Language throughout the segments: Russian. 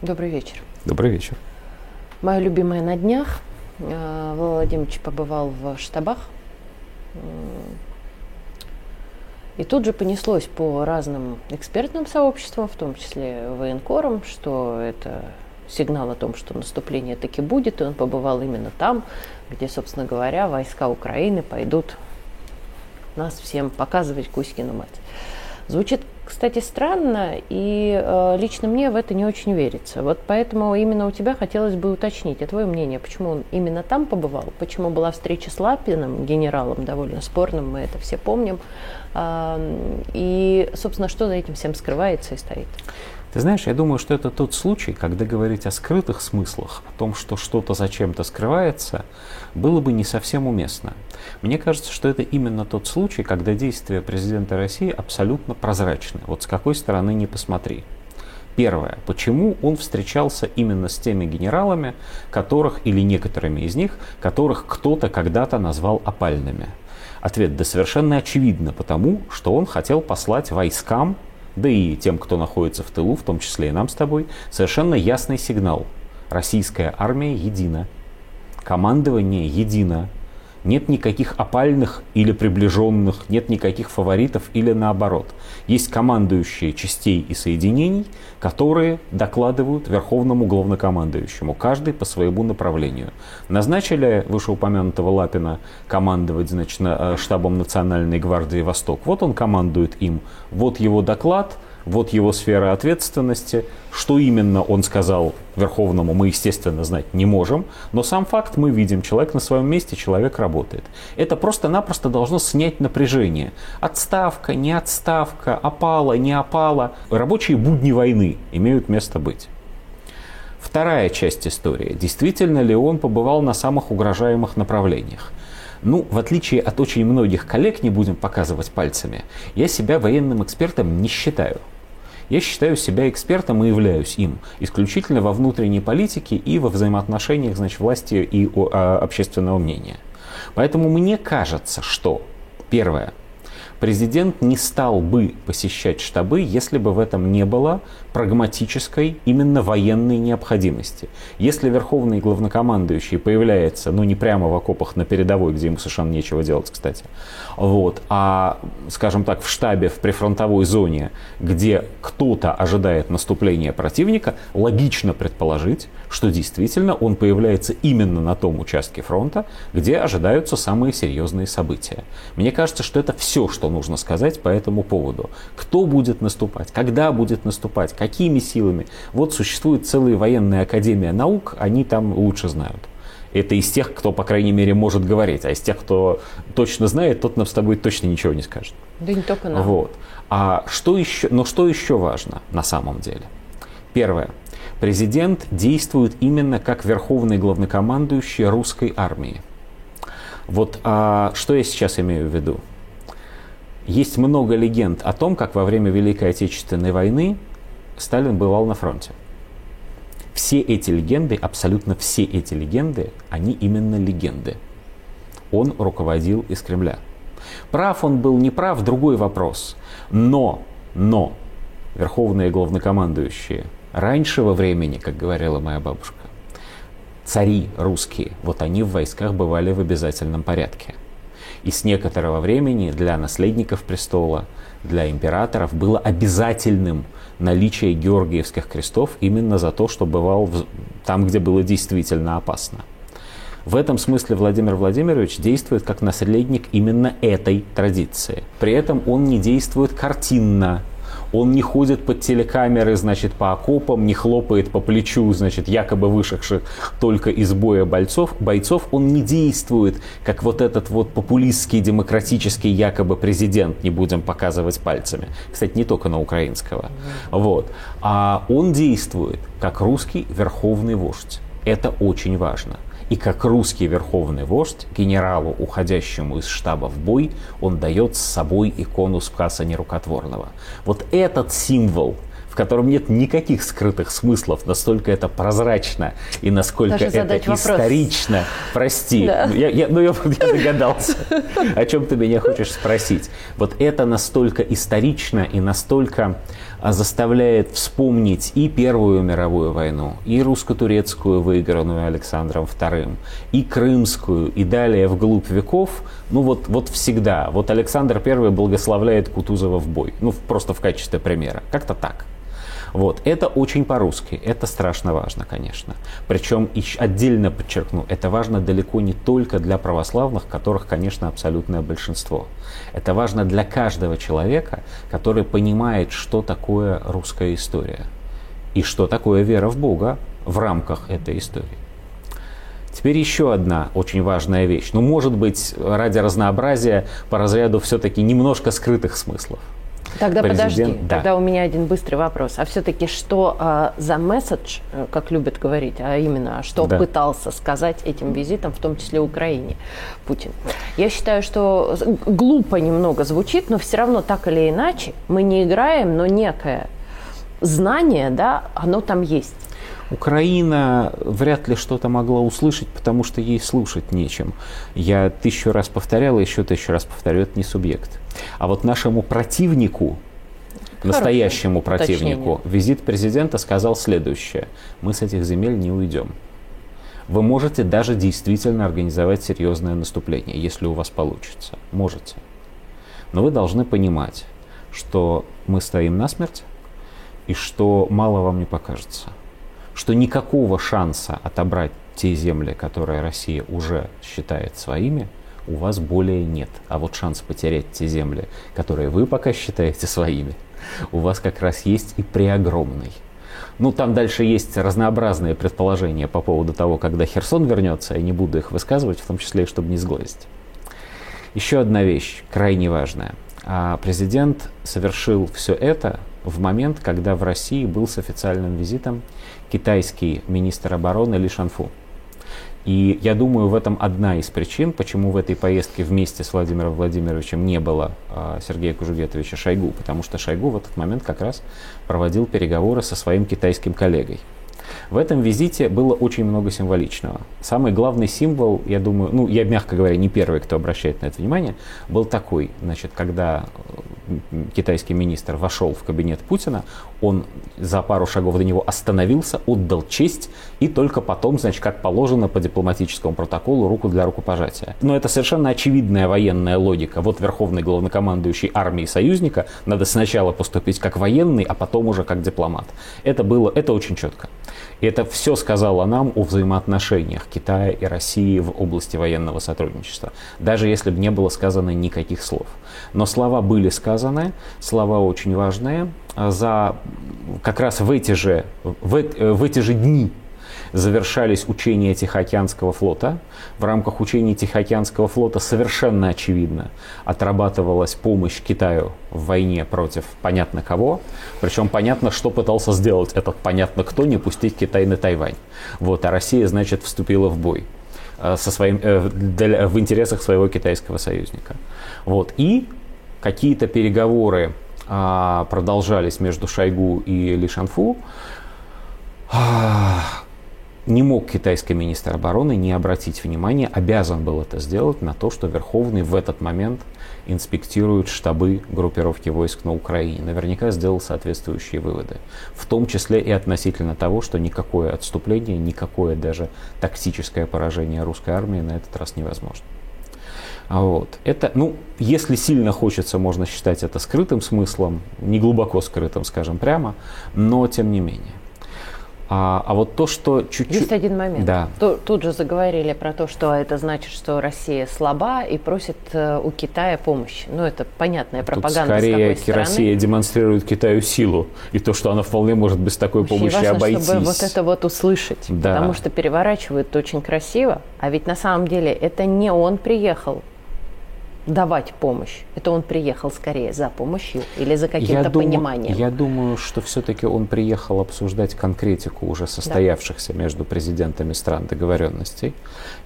Добрый вечер. Добрый вечер. Мое любимое на днях. Э, Владимирович побывал в штабах. И тут же понеслось по разным экспертным сообществам, в том числе военкорам, что это сигнал о том, что наступление таки будет, и он побывал именно там, где, собственно говоря, войска Украины пойдут нас всем показывать Кузькину мать. Звучит, кстати, странно, и э, лично мне в это не очень верится. Вот поэтому именно у тебя хотелось бы уточнить, а твое мнение, почему он именно там побывал, почему была встреча с Лапиным, генералом, довольно спорным, мы это все помним, э, и, собственно, что за этим всем скрывается и стоит. Ты знаешь, я думаю, что это тот случай, когда говорить о скрытых смыслах, о том, что что-то зачем-то скрывается, было бы не совсем уместно. Мне кажется, что это именно тот случай, когда действия президента России абсолютно прозрачны. Вот с какой стороны не посмотри. Первое. Почему он встречался именно с теми генералами, которых, или некоторыми из них, которых кто-то когда-то назвал опальными? Ответ, да совершенно очевидно, потому что он хотел послать войскам да и тем, кто находится в тылу, в том числе и нам с тобой, совершенно ясный сигнал. Российская армия едина. Командование едино. Нет никаких опальных или приближенных, нет никаких фаворитов или наоборот. Есть командующие частей и соединений, которые докладывают верховному главнокомандующему, каждый по своему направлению. Назначили вышеупомянутого Лапина командовать значит, э, штабом Национальной гвардии «Восток». Вот он командует им, вот его доклад – вот его сфера ответственности. Что именно он сказал Верховному, мы, естественно, знать не можем. Но сам факт мы видим. Человек на своем месте, человек работает. Это просто-напросто должно снять напряжение. Отставка, не отставка, опала, не опала. Рабочие будни войны имеют место быть. Вторая часть истории. Действительно ли он побывал на самых угрожаемых направлениях? Ну, в отличие от очень многих коллег, не будем показывать пальцами, я себя военным экспертом не считаю. Я считаю себя экспертом и являюсь им исключительно во внутренней политике и во взаимоотношениях значит, власти и а, общественного мнения. Поэтому мне кажется, что, первое, президент не стал бы посещать штабы, если бы в этом не было прагматической, именно военной необходимости. Если верховный главнокомандующий появляется, ну не прямо в окопах на передовой, где ему совершенно нечего делать, кстати, вот, а, скажем так, в штабе в прифронтовой зоне, где кто-то ожидает наступления противника, логично предположить, что действительно он появляется именно на том участке фронта, где ожидаются самые серьезные события. Мне кажется, что это все, что нужно сказать по этому поводу. Кто будет наступать, когда будет наступать, какими силами. Вот существует целая военная академия наук, они там лучше знают. Это из тех, кто, по крайней мере, может говорить. А из тех, кто точно знает, тот нам с тобой точно ничего не скажет. Да не только нам. Вот. А что еще, но что еще важно на самом деле? Первое. Президент действует именно как верховный главнокомандующий русской армии. Вот а, что я сейчас имею в виду? Есть много легенд о том, как во время Великой Отечественной войны Сталин бывал на фронте. Все эти легенды, абсолютно все эти легенды, они именно легенды. Он руководил из Кремля. Прав он был, не прав, другой вопрос. Но, но, верховные главнокомандующие, раньшего времени, как говорила моя бабушка, цари русские, вот они в войсках бывали в обязательном порядке. И с некоторого времени для наследников престола, для императоров было обязательным наличие георгиевских крестов именно за то, что бывал в, там, где было действительно опасно. В этом смысле Владимир Владимирович действует как наследник именно этой традиции. При этом он не действует картинно, он не ходит под телекамеры, значит, по окопам, не хлопает по плечу, значит, якобы вышедших только из боя бойцов. бойцов. Он не действует, как вот этот вот популистский, демократический якобы президент, не будем показывать пальцами. Кстати, не только на украинского. Вот. А он действует как русский верховный вождь. Это очень важно. И как русский верховный вождь, генералу, уходящему из штаба в бой, он дает с собой икону Спаса Нерукотворного. Вот этот символ в котором нет никаких скрытых смыслов, настолько это прозрачно и насколько Даже это исторично. Прости, да. я, я, ну я, я догадался, о чем ты меня хочешь спросить. Вот это настолько исторично и настолько заставляет вспомнить и Первую мировую войну, и русско-турецкую, выигранную Александром II, и Крымскую, и далее вглубь веков, ну вот, вот всегда. Вот Александр I благословляет Кутузова в бой, ну просто в качестве примера. Как-то так. Вот. Это очень по-русски, это страшно важно, конечно. Причем, отдельно подчеркну, это важно далеко не только для православных, которых, конечно, абсолютное большинство. Это важно для каждого человека, который понимает, что такое русская история и что такое вера в Бога в рамках этой истории. Теперь еще одна очень важная вещь. Ну, может быть, ради разнообразия по разряду все-таки немножко скрытых смыслов – Тогда подожди, да. тогда у меня один быстрый вопрос. А все-таки что а, за месседж, э, как любят говорить, а именно, что да. пытался сказать этим визитом, в том числе Украине, Путин? Я считаю, что глупо немного звучит, но все равно так или иначе мы не играем, но некое знание, да, оно там есть. Украина вряд ли что-то могла услышать, потому что ей слушать нечем. Я тысячу раз повторял, и еще тысячу раз повторю, это не субъект. А вот нашему противнику, Хорошее настоящему противнику, уточнение. визит президента сказал следующее. Мы с этих земель не уйдем. Вы можете даже действительно организовать серьезное наступление, если у вас получится. Можете. Но вы должны понимать, что мы стоим насмерть, и что мало вам не покажется что никакого шанса отобрать те земли, которые Россия уже считает своими, у вас более нет. А вот шанс потерять те земли, которые вы пока считаете своими, у вас как раз есть и преогромный. Ну, там дальше есть разнообразные предположения по поводу того, когда Херсон вернется, я не буду их высказывать, в том числе и чтобы не сглазить. Еще одна вещь, крайне важная. А президент совершил все это в момент, когда в России был с официальным визитом китайский министр обороны Ли Шанфу. И я думаю, в этом одна из причин, почему в этой поездке вместе с Владимиром Владимировичем не было э, Сергея Кужугетовича Шойгу, потому что Шойгу в этот момент как раз проводил переговоры со своим китайским коллегой. В этом визите было очень много символичного. Самый главный символ, я думаю, ну, я, мягко говоря, не первый, кто обращает на это внимание, был такой, значит, когда китайский министр вошел в кабинет Путина, он за пару шагов до него остановился, отдал честь и только потом, значит, как положено по дипломатическому протоколу, руку для рукопожатия. Но это совершенно очевидная военная логика. Вот верховный главнокомандующий армии союзника, надо сначала поступить как военный, а потом уже как дипломат. Это было, это очень четко. И это все сказало нам о взаимоотношениях Китая и России в области военного сотрудничества, даже если бы не было сказано никаких слов. Но слова были сказаны, слова очень важные. За как раз в эти же, в, в эти же дни завершались учения Тихоокеанского флота. В рамках учений Тихоокеанского флота совершенно очевидно отрабатывалась помощь Китаю в войне против понятно кого. Причем понятно, что пытался сделать этот понятно кто, не пустить Китай на Тайвань. Вот, а Россия, значит, вступила в бой э, со своим, э, в интересах своего китайского союзника. Вот. И какие-то переговоры а, продолжались между Шойгу и Ли Шанфу. Не мог китайский министр обороны не обратить внимания, обязан был это сделать на то, что Верховный в этот момент инспектирует штабы группировки войск на Украине. Наверняка сделал соответствующие выводы. В том числе и относительно того, что никакое отступление, никакое даже тактическое поражение русской армии на этот раз невозможно. А вот. Это, ну, если сильно хочется, можно считать это скрытым смыслом, не глубоко скрытым, скажем прямо, но тем не менее. А, а вот то, что чуть-чуть... Есть один момент. Да. Тут, тут же заговорили про то, что это значит, что Россия слаба и просит э, у Китая помощи. Ну, это понятная пропаганда тут скорее с какой Россия демонстрирует Китаю силу. И то, что она вполне может без такой очень помощи важно, обойтись. чтобы вот это вот услышать. Да. Потому что переворачивают очень красиво. А ведь на самом деле это не он приехал давать помощь? Это он приехал скорее за помощью или за каким-то пониманием? Я думаю, что все-таки он приехал обсуждать конкретику уже состоявшихся да. между президентами стран договоренностей.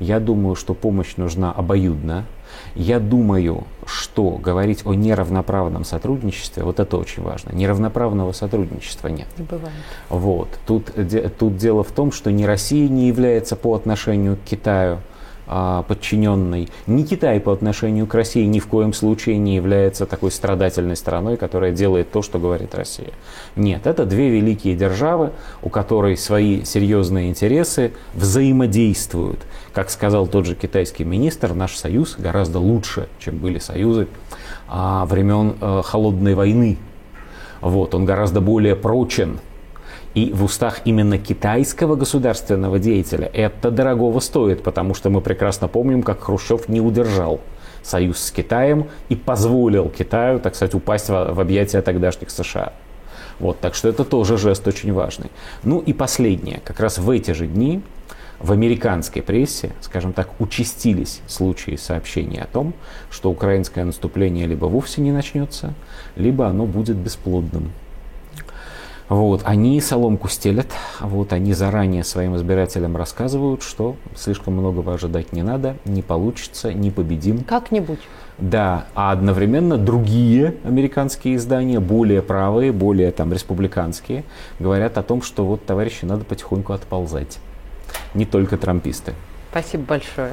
Я думаю, что помощь нужна обоюдно. Я думаю, что говорить о неравноправном сотрудничестве, вот это очень важно. Неравноправного сотрудничества нет. Не бывает. Вот. Тут, тут дело в том, что ни Россия не является по отношению к Китаю подчиненной. Ни Китай по отношению к России ни в коем случае не является такой страдательной страной, которая делает то, что говорит Россия. Нет, это две великие державы, у которой свои серьезные интересы взаимодействуют. Как сказал тот же китайский министр, наш союз гораздо лучше, чем были союзы а, времен а, Холодной войны. Вот, он гораздо более прочен, и в устах именно китайского государственного деятеля это дорогого стоит, потому что мы прекрасно помним, как Хрущев не удержал союз с Китаем и позволил Китаю, так сказать, упасть в, в объятия тогдашних США. Вот, так что это тоже жест очень важный. Ну и последнее. Как раз в эти же дни в американской прессе, скажем так, участились случаи сообщений о том, что украинское наступление либо вовсе не начнется, либо оно будет бесплодным. Вот, они соломку стелят, вот, они заранее своим избирателям рассказывают, что слишком многого ожидать не надо, не получится, не победим. Как-нибудь. Да, а одновременно другие американские издания, более правые, более там республиканские, говорят о том, что вот, товарищи, надо потихоньку отползать. Не только трамписты. Спасибо большое.